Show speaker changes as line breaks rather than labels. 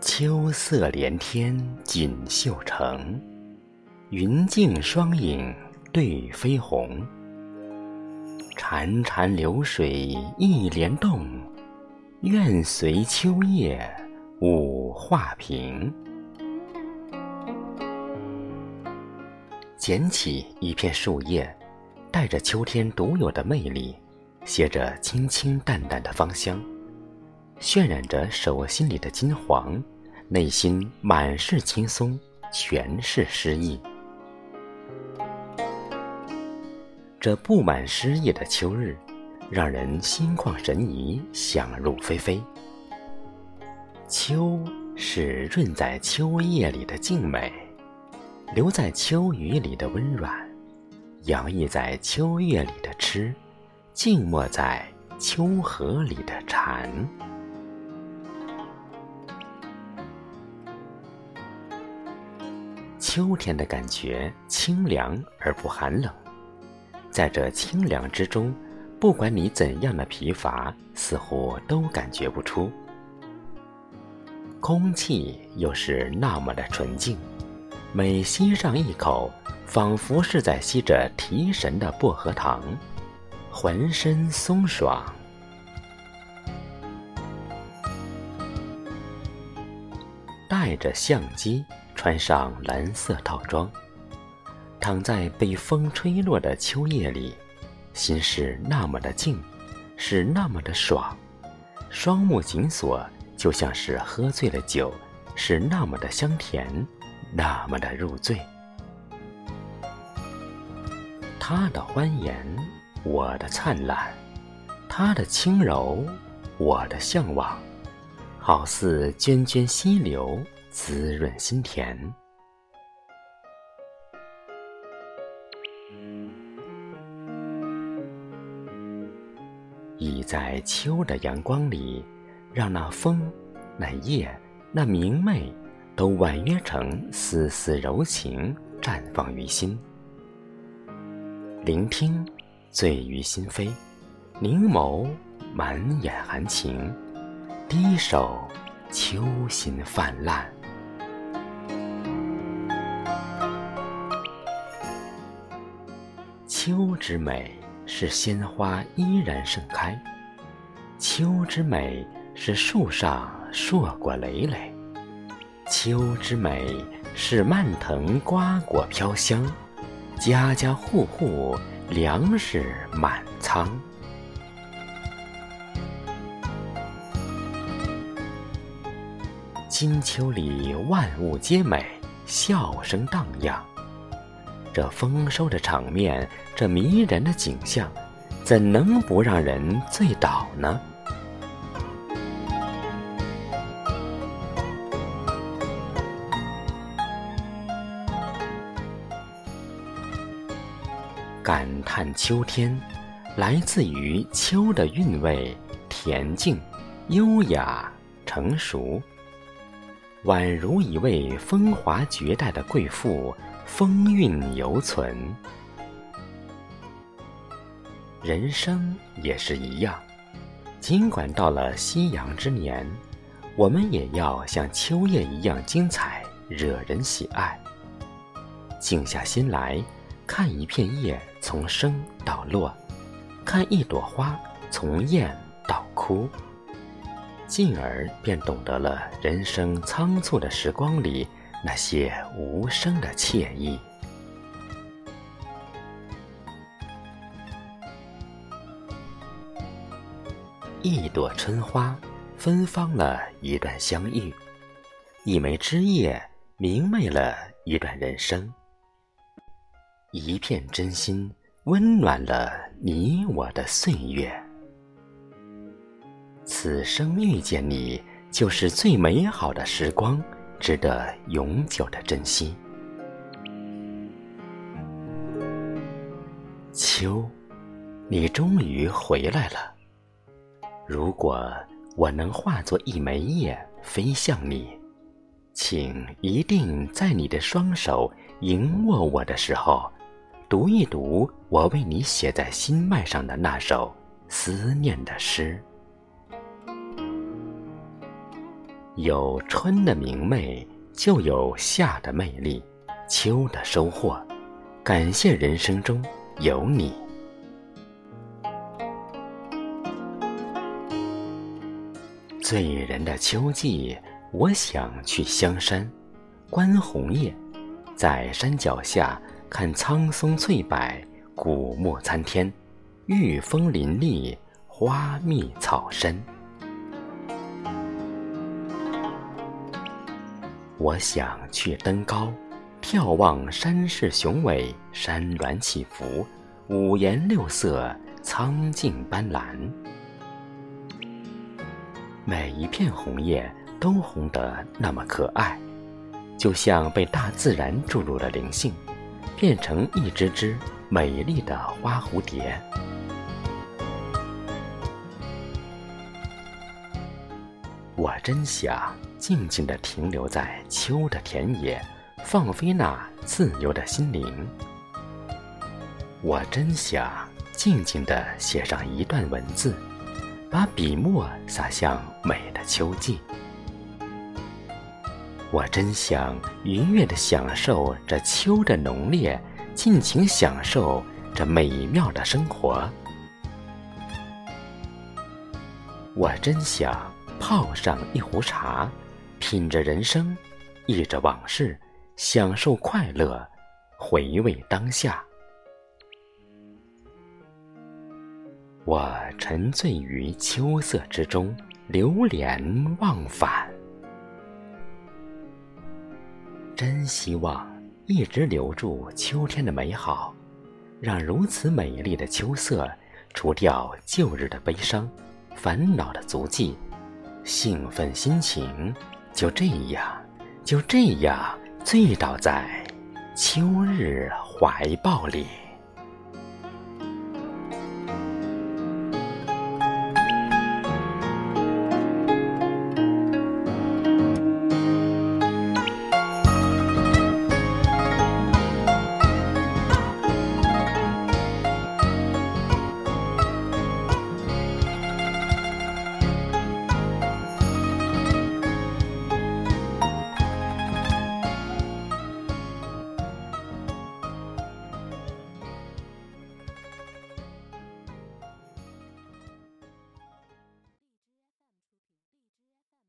秋色连天锦绣城，云镜双影对飞鸿。潺潺流水一帘动，愿随秋叶舞画屏。捡起一片树叶，带着秋天独有的魅力，携着清清淡淡的芳香，渲染着手心里的金黄。内心满是轻松，全是诗意。这布满诗意的秋日，让人心旷神怡，想入非非。秋是润在秋叶里的静美，留在秋雨里的温软，洋溢在秋月里的痴，静默在秋河里的禅。秋天的感觉清凉而不寒冷，在这清凉之中，不管你怎样的疲乏，似乎都感觉不出。空气又是那么的纯净，每吸上一口，仿佛是在吸着提神的薄荷糖，浑身松爽。带着相机。穿上蓝色套装，躺在被风吹落的秋叶里，心是那么的静，是那么的爽，双目紧锁，就像是喝醉了酒，是那么的香甜，那么的入醉。他的欢颜，我的灿烂；他的轻柔，我的向往，好似涓涓溪流。滋润心田，倚在秋的阳光里，让那风、那叶、那明媚，都婉约成丝丝柔情，绽放于心。聆听，醉于心扉；凝眸，满眼含情；低首，秋心泛滥。秋之美是鲜花依然盛开，秋之美是树上硕果累累，秋之美是蔓藤瓜果飘香，家家户户粮食满仓。金秋里万物皆美，笑声荡漾。这丰收的场面，这迷人的景象，怎能不让人醉倒呢？感叹秋天，来自于秋的韵味，恬静、优雅、成熟，宛如一位风华绝代的贵妇。风韵犹存，人生也是一样。尽管到了夕阳之年，我们也要像秋叶一样精彩，惹人喜爱。静下心来，看一片叶从生到落，看一朵花从艳到枯，进而便懂得了人生仓促的时光里。那些无声的惬意，一朵春花芬芳了一段相遇，一枚枝叶明媚了一段人生，一片真心温暖了你我的岁月。此生遇见你，就是最美好的时光。值得永久的珍惜。秋，你终于回来了。如果我能化作一枚叶飞向你，请一定在你的双手迎握我的时候，读一读我为你写在心脉上的那首思念的诗。有春的明媚，就有夏的魅力，秋的收获。感谢人生中有你。醉人的秋季，我想去香山，观红叶，在山脚下看苍松翠柏，古木参天，玉峰林立，花密草深。我想去登高，眺望山势雄伟，山峦起伏，五颜六色，苍劲斑斓。每一片红叶都红得那么可爱，就像被大自然注入了灵性，变成一只只美丽的花蝴蝶。我真想。静静地停留在秋的田野，放飞那自由的心灵。我真想静静地写上一段文字，把笔墨洒向美的秋季。我真想愉悦地享受这秋的浓烈，尽情享受这美妙的生活。我真想泡上一壶茶。品着人生，忆着往事，享受快乐，回味当下。我沉醉于秋色之中，流连忘返。真希望一直留住秋天的美好，让如此美丽的秋色除掉旧日的悲伤、烦恼的足迹，兴奋心情。就这样，就这样醉倒在秋日怀抱里。